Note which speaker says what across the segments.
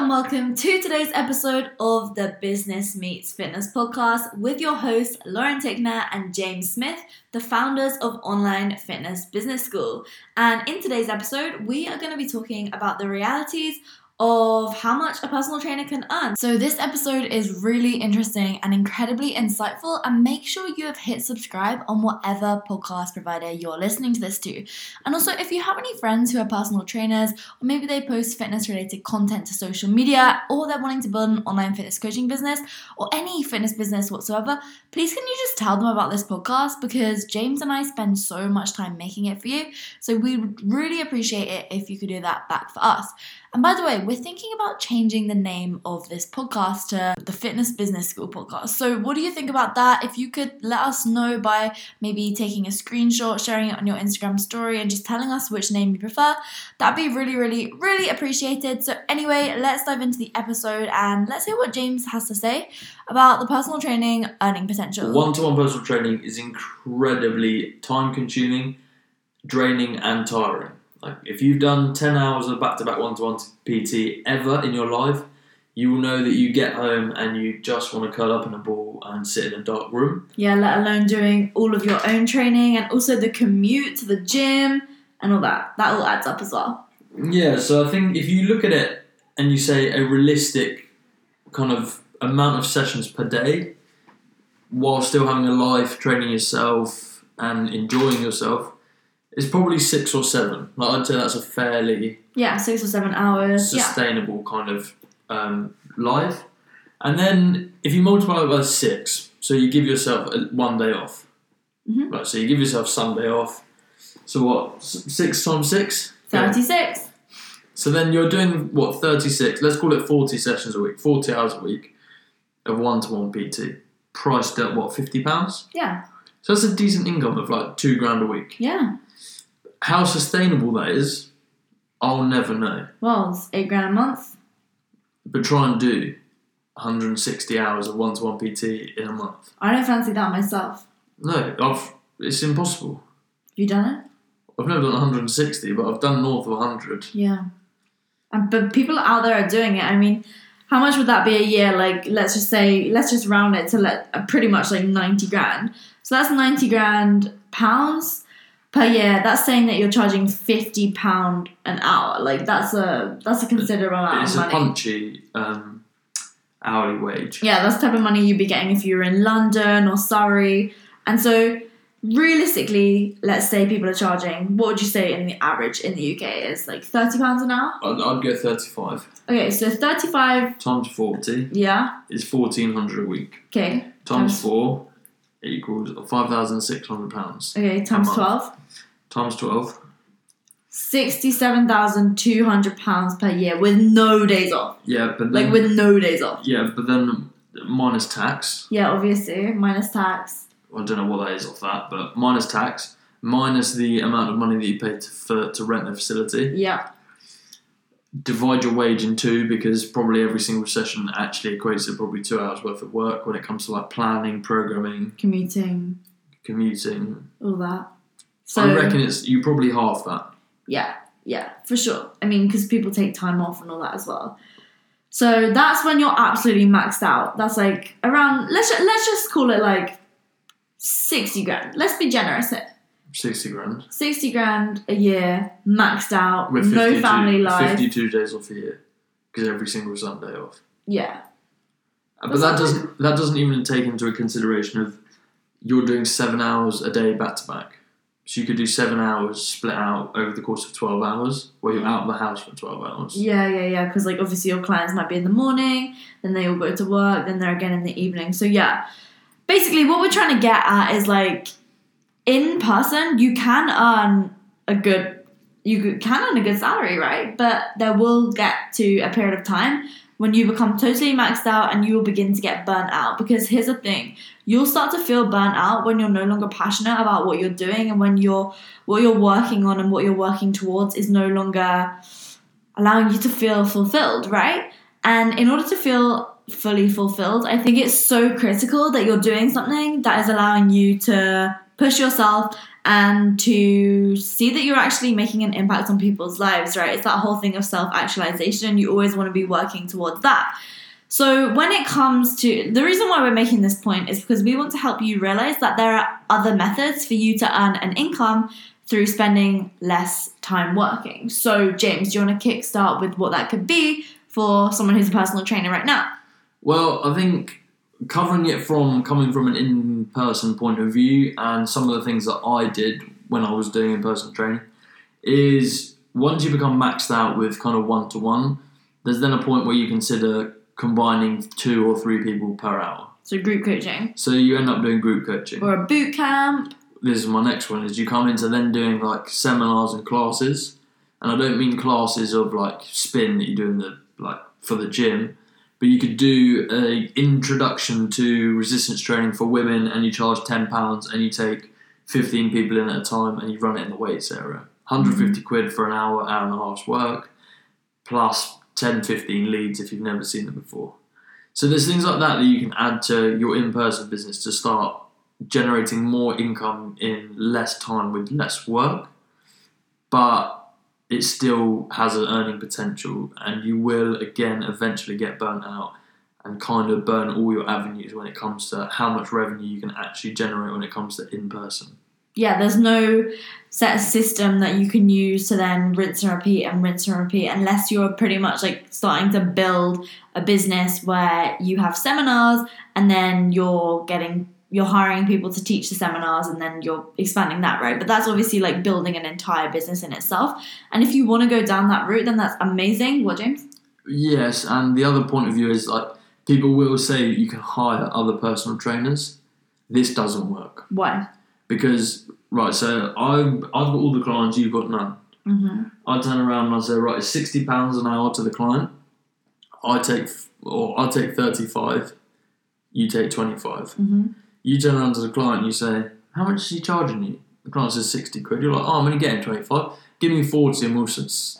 Speaker 1: and welcome to today's episode of the Business Meets Fitness podcast with your hosts Lauren Tickner and James Smith, the founders of Online Fitness Business School. And in today's episode, we are going to be talking about the realities of how much a personal trainer can earn. So, this episode is really interesting and incredibly insightful. And make sure you have hit subscribe on whatever podcast provider you're listening to this to. And also, if you have any friends who are personal trainers, or maybe they post fitness related content to social media, or they're wanting to build an online fitness coaching business, or any fitness business whatsoever, please can you just tell them about this podcast because James and I spend so much time making it for you. So, we would really appreciate it if you could do that back for us. And by the way, we're thinking about changing the name of this podcast to the Fitness Business School podcast. So, what do you think about that? If you could let us know by maybe taking a screenshot, sharing it on your Instagram story, and just telling us which name you prefer, that'd be really, really, really appreciated. So, anyway, let's dive into the episode and let's hear what James has to say about the personal training earning potential.
Speaker 2: One to one personal training is incredibly time consuming, draining, and tiring. Like if you've done ten hours of back to back one to one PT ever in your life, you will know that you get home and you just want to curl up in a ball and sit in a dark room.
Speaker 1: Yeah, let alone doing all of your own training and also the commute to the gym and all that. That all adds up as well.
Speaker 2: Yeah, so I think if you look at it and you say a realistic kind of amount of sessions per day, while still having a life, training yourself and enjoying yourself, it's probably six or seven. Like I'd say that's a fairly
Speaker 1: Yeah, six or seven hours. Yeah.
Speaker 2: sustainable kind of um, life. And then if you multiply it by six, so you give yourself one day off.
Speaker 1: Mhm.
Speaker 2: Right, so you give yourself Sunday off. So what? Six times six. Yeah.
Speaker 1: 36.
Speaker 2: So then you're doing what? Thirty-six. Let's call it forty sessions a week, forty hours a week of one-to-one PT, priced at what? Fifty pounds.
Speaker 1: Yeah.
Speaker 2: So that's a decent income of like two grand a week.
Speaker 1: Yeah.
Speaker 2: How sustainable that is, I'll never know.
Speaker 1: Well, it's eight grand a month.
Speaker 2: But try and do 160 hours of one-to-one PT in a month.
Speaker 1: I don't fancy that myself.
Speaker 2: No, I've. It's impossible.
Speaker 1: Have you done it?
Speaker 2: I've never done 160, but I've done north of 100.
Speaker 1: Yeah. And, but people out there are doing it. I mean, how much would that be a year? Like, let's just say, let's just round it to let uh, pretty much like 90 grand. So that's 90 grand pounds per year. That's saying that you're charging 50 pound an hour. Like, that's a that's a considerable amount
Speaker 2: It's
Speaker 1: of
Speaker 2: a punchy um, hourly wage.
Speaker 1: Yeah, that's the type of money you'd be getting if you were in London or Surrey. And so, realistically, let's say people are charging, what would you say in the average in the UK is like £30 an hour?
Speaker 2: I'd, I'd go 35
Speaker 1: Okay, so 35,
Speaker 2: times 40
Speaker 1: yeah,
Speaker 2: is 1400 a week.
Speaker 1: okay.
Speaker 2: Times
Speaker 1: Times-
Speaker 2: 4 equals 5,600 pounds.
Speaker 1: Okay, times 12.
Speaker 2: Times 12.
Speaker 1: £67,200 per year with no days off.
Speaker 2: Yeah, but then
Speaker 1: Like, with no days off.
Speaker 2: yeah, but then minus tax.
Speaker 1: Yeah, obviously, minus tax.
Speaker 2: I don't know what that is off that, but minus tax, minus the amount of money that you pay to, for, to rent the facility.
Speaker 1: Yeah,
Speaker 2: divide your wage in two because probably every single session actually equates to probably two hours worth of work when it comes to like planning, programming,
Speaker 1: commuting,
Speaker 2: commuting.
Speaker 1: all that. So,
Speaker 2: I reckon it's you probably half that.
Speaker 1: Yeah, yeah, for sure. I mean, because people take time off and all that as well. So that's when you're absolutely maxed out. That's like around. Let's let's just call it like sixty grand. Let's be generous here.
Speaker 2: Sixty grand
Speaker 1: Sixty grand a year, maxed out,
Speaker 2: with
Speaker 1: no family life.
Speaker 2: Fifty-two days off a year because every single Sunday off.
Speaker 1: Yeah,
Speaker 2: Uh, But
Speaker 1: That's
Speaker 2: that doesn't that doesn't even take into a consideration of you're doing seven hours a day back to back. So you could do seven hours split out over the course of twelve hours, where you're out of the house for twelve hours.
Speaker 1: yeah, yeah, yeah. Because like obviously your clients might be in the morning, then they all go to work, then they're again in the evening. So yeah, basically what we're trying to get at is like in person you can earn a good you can earn a good salary right? But there will get to a period of time when you become totally maxed out and you will begin to get burnt out. Because here's the thing you'll start to feel burnt out when you're no longer passionate about what you're doing and when you're what you're working on and what you're working towards is no longer allowing you to feel fulfilled right? And in order to feel fully fulfilled i think it's so critical that you're doing something that is allowing you to push yourself and to see that you're actually making an impact on people's lives, right? It's that whole thing of self actualization. You always want to be working towards that. So, when it comes to the reason why we're making this point is because we want to help you realize that there are other methods for you to earn an income through spending less time working. So, James, do you want to kickstart with what that could be for someone who's a personal trainer right now?
Speaker 2: Well, I think covering it from coming from an in-person point of view and some of the things that I did when I was doing in-person training is once you become maxed out with kind of one-to-one, there's then a point where you consider combining two or three people per hour.
Speaker 1: So, group coaching
Speaker 2: So you end up doing group coaching.
Speaker 1: or a boot camp.
Speaker 2: this is my next one is you come into then doing like seminars and classes and i don't mean classes of like spin that you do in the like for the gym but you could do a introduction to resistance training for women and you charge 10 pounds and you take 15 people in at a time and you run it in the weights area. 150 mm-hmm. quid for an hour hour and a half's work plus 10 15 leads if you've never seen them before. So there's things like that that you can add to your in-person business to start generating more income in less time with less work, but it still has an earning potential, and you will again eventually get burnt out and kind of burn all your avenues when it comes to how much revenue you can actually generate when it comes to in person.
Speaker 1: Yeah, there's no set system that you can use to then rinse and repeat and rinse and repeat unless you're pretty much like starting to build a business where you have seminars and then you're getting you're hiring people to teach the seminars and then you're expanding that right but that's obviously like building an entire business in itself and if you want to go down that route then that's amazing what james
Speaker 2: Yes, and the other point of view is like people will say you can hire other personal trainers. This doesn't work
Speaker 1: why
Speaker 2: because right. So I've I've got all the clients, you've got none.
Speaker 1: mm-hmm.
Speaker 2: I turn around and I say, right, it's sixty pounds an hour to the client. I take or I take thirty five. You take twenty five.
Speaker 1: Mm-hmm.
Speaker 2: You turn around to the client and you say, how much is he charging you? The client says sixty quid. You're like, oh, I'm only getting twenty five. Give me forty and we'll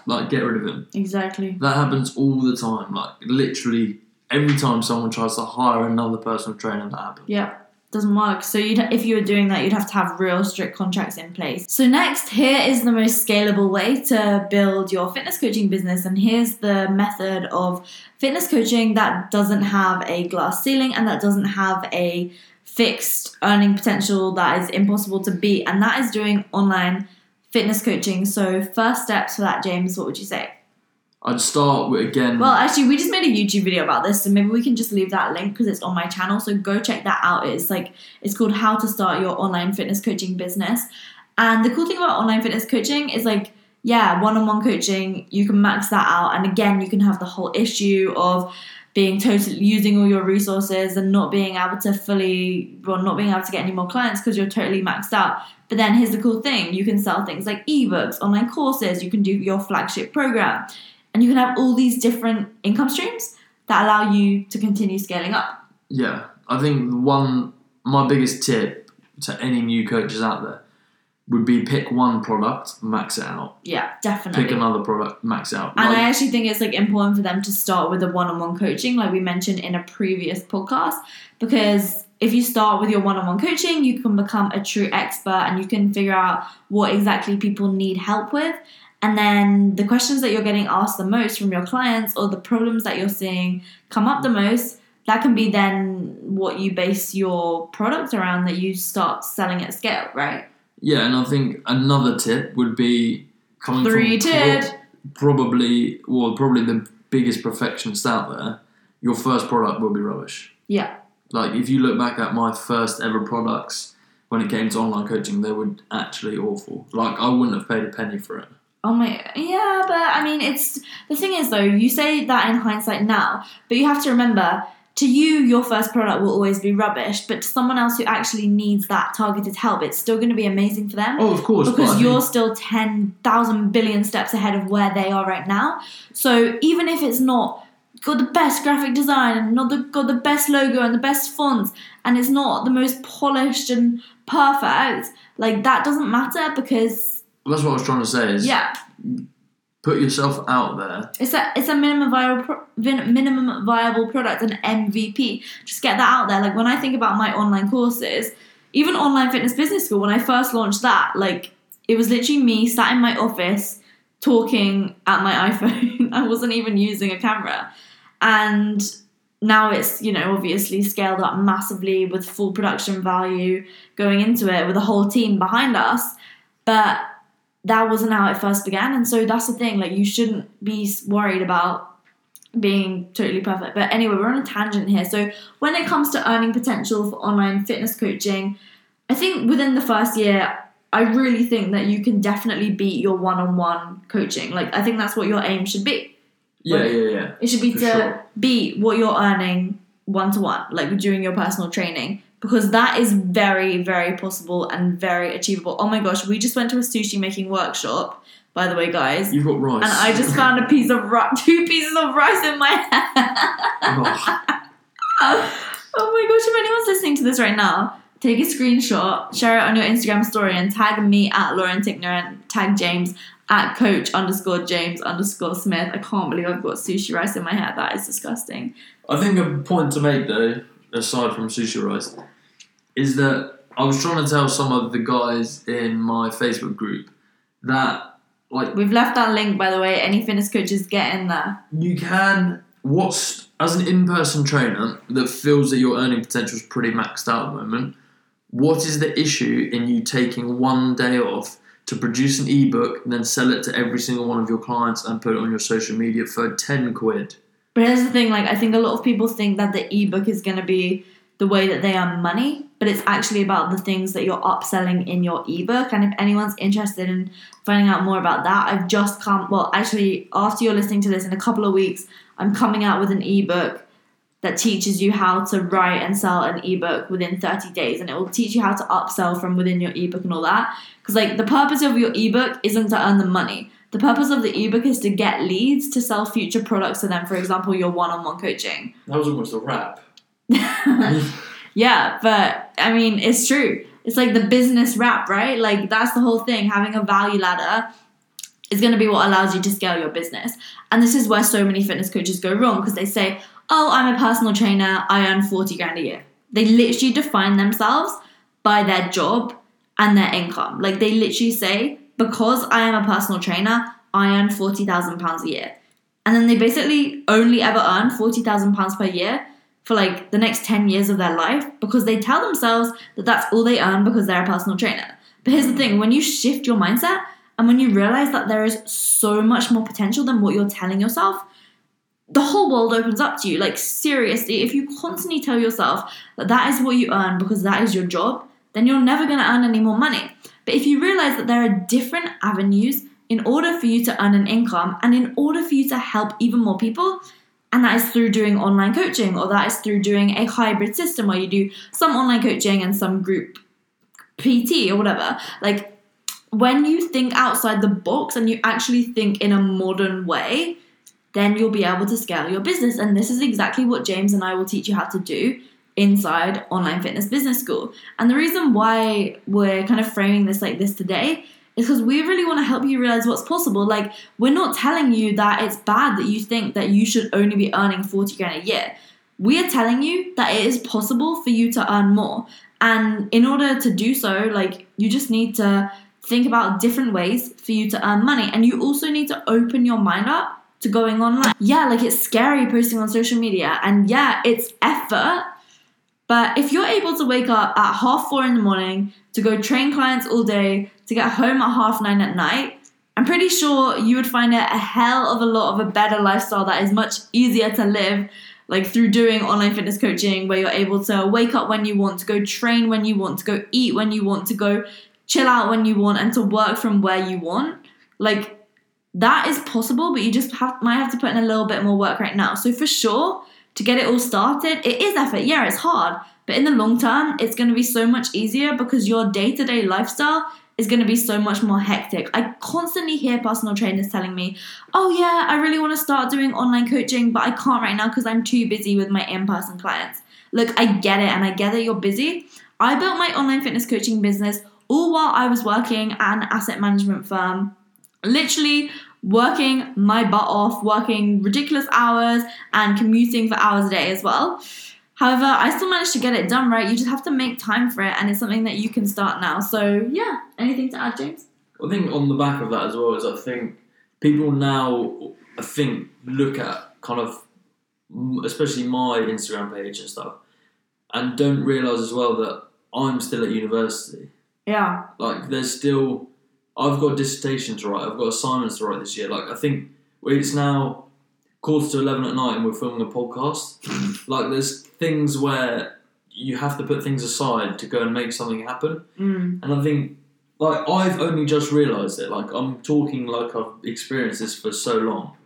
Speaker 2: like get rid of him.
Speaker 1: exactly
Speaker 2: That happens all the time. Like literally every time someone tries to hire another personal trainer, that happens.
Speaker 1: Yeah, doesn't work. So you'd if you were doing that, you'd have to have real strict contracts in place. So next, here is the most scalable way to build your fitness coaching business, and here's the method of fitness coaching that doesn't have a glass ceiling and that doesn't have a fixed earning potential that is impossible to beat, and that is doing online fitness coaching. So first steps for that, James, what would you say?
Speaker 2: I'd start with again.
Speaker 1: Well, actually, we just made a YouTube video about this, so maybe we can just leave that link because it's on my channel. So go check that out. It's like it's called How to Start Your Online Fitness Coaching Business. And the cool thing about online fitness coaching is like, yeah, one-on-one coaching, you can max that out, and again, you can have the whole issue of being totally using all your resources and not being able to fully, well, not being able to get any more clients because you're totally maxed out. But then here's the cool thing: you can sell things like ebooks, online courses, you can do your flagship program and you can have all these different income streams that allow you to continue scaling up.
Speaker 2: Yeah, I think one my biggest tip to any new coaches out there would be pick one product, max it out.
Speaker 1: Yeah, definitely.
Speaker 2: Pick another product, max it out.
Speaker 1: and
Speaker 2: Like-
Speaker 1: I actually think it's like important for them to start with a one-on-one coaching, like we mentioned in a previous podcast, because if you start with your one-on-one coaching, you can become a true expert and you can figure out what exactly people need help with. And then the questions that you're getting asked the most from your clients or the problems that you're seeing come up the most, that can be then what you base your product around that you start selling at scale, right?
Speaker 2: Yeah, and I think another tip would be coming
Speaker 1: Three
Speaker 2: from
Speaker 1: tip.
Speaker 2: probably well probably the biggest perfectionist out there. Your first product will be rubbish.
Speaker 1: Yeah.
Speaker 2: Like if you look back at my first ever products when it came to online coaching, they were actually awful. Like I wouldn't have paid a penny for it.
Speaker 1: Oh my, yeah, but I mean, it's the thing is though, you say that in hindsight now, but you have to remember to you, your first product will always be rubbish, but to someone else who actually needs that targeted help, it's still going to be amazing for them.
Speaker 2: Oh, of course,
Speaker 1: because you're
Speaker 2: think-
Speaker 1: still 10,000 billion steps ahead of where they are right now. So even if it's not got the best graphic design and not the, got the best logo and the best fonts and it's not the most polished and perfect, like that doesn't matter because,
Speaker 2: that's what I was trying to say. Is
Speaker 1: yeah,
Speaker 2: put yourself out there.
Speaker 1: it's a, it's a minimum viable, pro- minimum viable product, an MVP. Just get that out there. Like when I think about my online courses, even online fitness business school, when I first launched that, like it was literally me sat in my office talking at my iPhone. I wasn't even using a camera. And now it's, you know, obviously scaled up massively with full production value going into it with a whole team behind us. But that wasn't how it first began. And so that's the thing, like, you shouldn't be worried about being totally perfect. But anyway, we're on a tangent here. So when it comes to earning potential for online fitness coaching, I think within the first year, I really think that you can definitely beat your one-on-one coaching. Like I think that's what your aim should be.
Speaker 2: Yeah, yeah, yeah.
Speaker 1: It should be
Speaker 2: For
Speaker 1: to
Speaker 2: sure.
Speaker 1: beat what you're earning one-to-one, like during your personal training. Because that is very, very possible and very achievable. Oh my gosh, we just went to a sushi making workshop, by the way, guys.
Speaker 2: You've got rice.
Speaker 1: And I just found a piece of ri- two pieces of rice in my hand.
Speaker 2: Oh,
Speaker 1: oh my gosh, if anyone's listening to this right now, take a screenshot, share it on your Instagram story, and tag me at Lauren Tickner and tag James at coach underscore James underscore Smith. I can't believe I've got sushi rice in my hair. That is disgusting.
Speaker 2: I think a point to make though, aside from sushi rice, is that I was trying to tell some of the guys in my Facebook group that like
Speaker 1: We've left that link, by the way. Any fitness coaches get in there.
Speaker 2: you can what's as an in-person trainer that feels that your earning potential is pretty maxed out at the moment what is the issue in you taking one day off to produce an ebook and then sell it to every single one of your clients and put it on your social media for 10 quid
Speaker 1: But here's the thing, like I think a lot of people think that the ebook is gonna be the way that they earn money, but it's actually about the things that you're upselling in your ebook. And if anyone's interested in finding out more about that, I've just come well, actually after you're listening to this in a couple of weeks, I'm coming out with an ebook that teaches you how to write and sell an ebook within 30 days and it will teach you how to upsell from within your ebook and all that. Because like the purpose of your ebook isn't to earn the money. The purpose of the ebook is to get leads to sell future products to them for example your one-on-one coaching.
Speaker 2: That was almost a rap
Speaker 1: yeah but i mean it's true. It's like the business wrap right? Like that's the whole thing. Having a value ladder is going to be what allows you to scale your business. And this is where so many fitness coaches go wrong because they say oh i'm a personal trainer. I earn 40 grand a year. They literally define themselves by their job and their income. Like they literally say because i am a personal trainer i earn 40000 pounds a year. And then they basically only ever earn 40000 pounds per year for like the next 10 years of their life because they tell themselves that that's all they earn because they're a personal trainer. But here's the thing. When you shift your mindset and when you realize that there is so much more potential than what you're telling yourself, the whole world opens up to you. Like, seriously, if you constantly tell yourself that that is what you earn because that is your job, then you're never going to earn any more money. But if you realize that there are different avenues in order for you to earn an income and in order for you to help even more people, and that is through doing online coaching or that is through doing a hybrid system where you do some online coaching and some group PT or whatever. Like when you think outside the box and you actually think in a modern way, then you'll be able to scale your business. And this is exactly what James and I will teach you how to do inside Online Fitness Business School. And the reason why we're kind of framing this like this today is because we really want to help you realize what's possible. Like, we're not telling you that it's bad that you think that you should only be earning 40 grand a year. We are telling you that it is possible for you to earn more. And in order to do so, like, you just need to think about different ways for you to earn money. And you also need to open your mind up to going online. Yeah, like, it's scary posting on social media. And yeah, it's effort. But if you're able to wake up at half four in the morning to go train clients all day, to get home at half nine at night, I'm pretty sure you would find it a hell of a lot of a better lifestyle that is much easier to live, like through doing online fitness coaching, where you're able to wake up when you want, to go train when you want, to go eat when you want, to go chill out when you want, and to work from where you want. Like that is possible, but you just have might have to put in a little bit more work right now. So for sure, to get it all started, it is effort. Yeah, it's hard, but in the long term, it's going to be so much easier because your day to day lifestyle is going to be so much more hectic. I constantly hear personal trainers telling me, oh, yeah, I really want to start doing online coaching, but I can't right now because I'm too busy with my in person clients. Look, I get it, and I get that you're busy. I built my online fitness coaching business all while I was working at an asset management firm, literally working my butt off, working ridiculous hours, and commuting for hours a day as well. However, I still managed to get it done, right? You just have to make time for it, and it's something that you can start now. So, yeah. Anything to add, James?
Speaker 2: I think on the back of that as well is I think people now, I think, look at kind of, especially my Instagram page and stuff, and don't realise as well that I'm still at university.
Speaker 1: Yeah.
Speaker 2: Like, there's still, I've got a dissertation to write, I've got assignments to write this year. Like, I think it's now quarter to 11 at night and we're filming a podcast. like, there's things where you have to put things aside to go and make something happen.
Speaker 1: Mm.
Speaker 2: And I think, like, I've only just realised it. Like, I'm talking like I've experienced this for so long.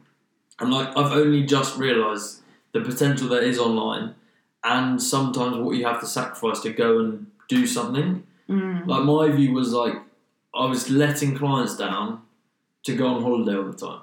Speaker 2: And, like, I've only just realised the potential that is online and sometimes what you have to sacrifice to go and do something.
Speaker 1: Mm.
Speaker 2: Like, my view was, like, I was letting clients down to go on holiday all the time.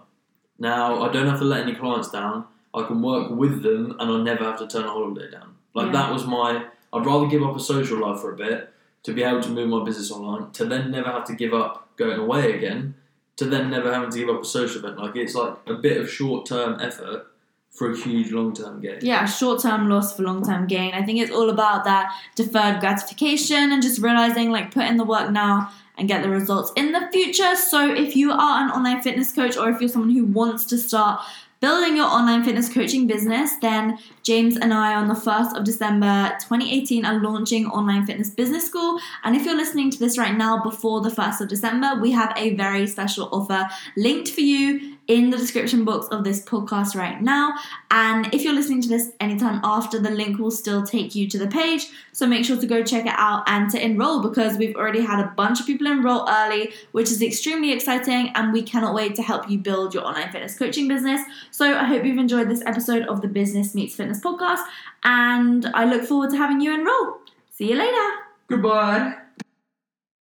Speaker 2: Now, I don't have to let any clients down. I can work with them and I never have to turn a holiday down. Like,
Speaker 1: Yeah.
Speaker 2: that was my. I'd rather give up a social life for a bit to be able to move my business online, to then never have to give up going away again, to then never having to give up a social event. Like, it's like a bit of short term effort for a huge long term gain.
Speaker 1: Yeah, short term loss for long term gain. I think it's all about that deferred gratification and just realizing, like, put in the work now and get the results in the future. So, if you are an online fitness coach or if you're someone who wants to start building your online fitness coaching business, then James and I on the 1st of December 2018 are launching Online Fitness Business School. And if you're listening to this right now before the 1st of December, we have a very special offer linked for you in the description box of this podcast right now. And if you're listening to this anytime after, the link will still take you to the page. So make sure to go check it out and to enroll because we've already had a bunch of people enroll early, which is extremely exciting. And we cannot wait to help you build your online fitness coaching business. So I hope you've enjoyed this episode of the Business Meets Fitness podcast. And I look forward to having you enroll. See you later.
Speaker 2: Goodbye.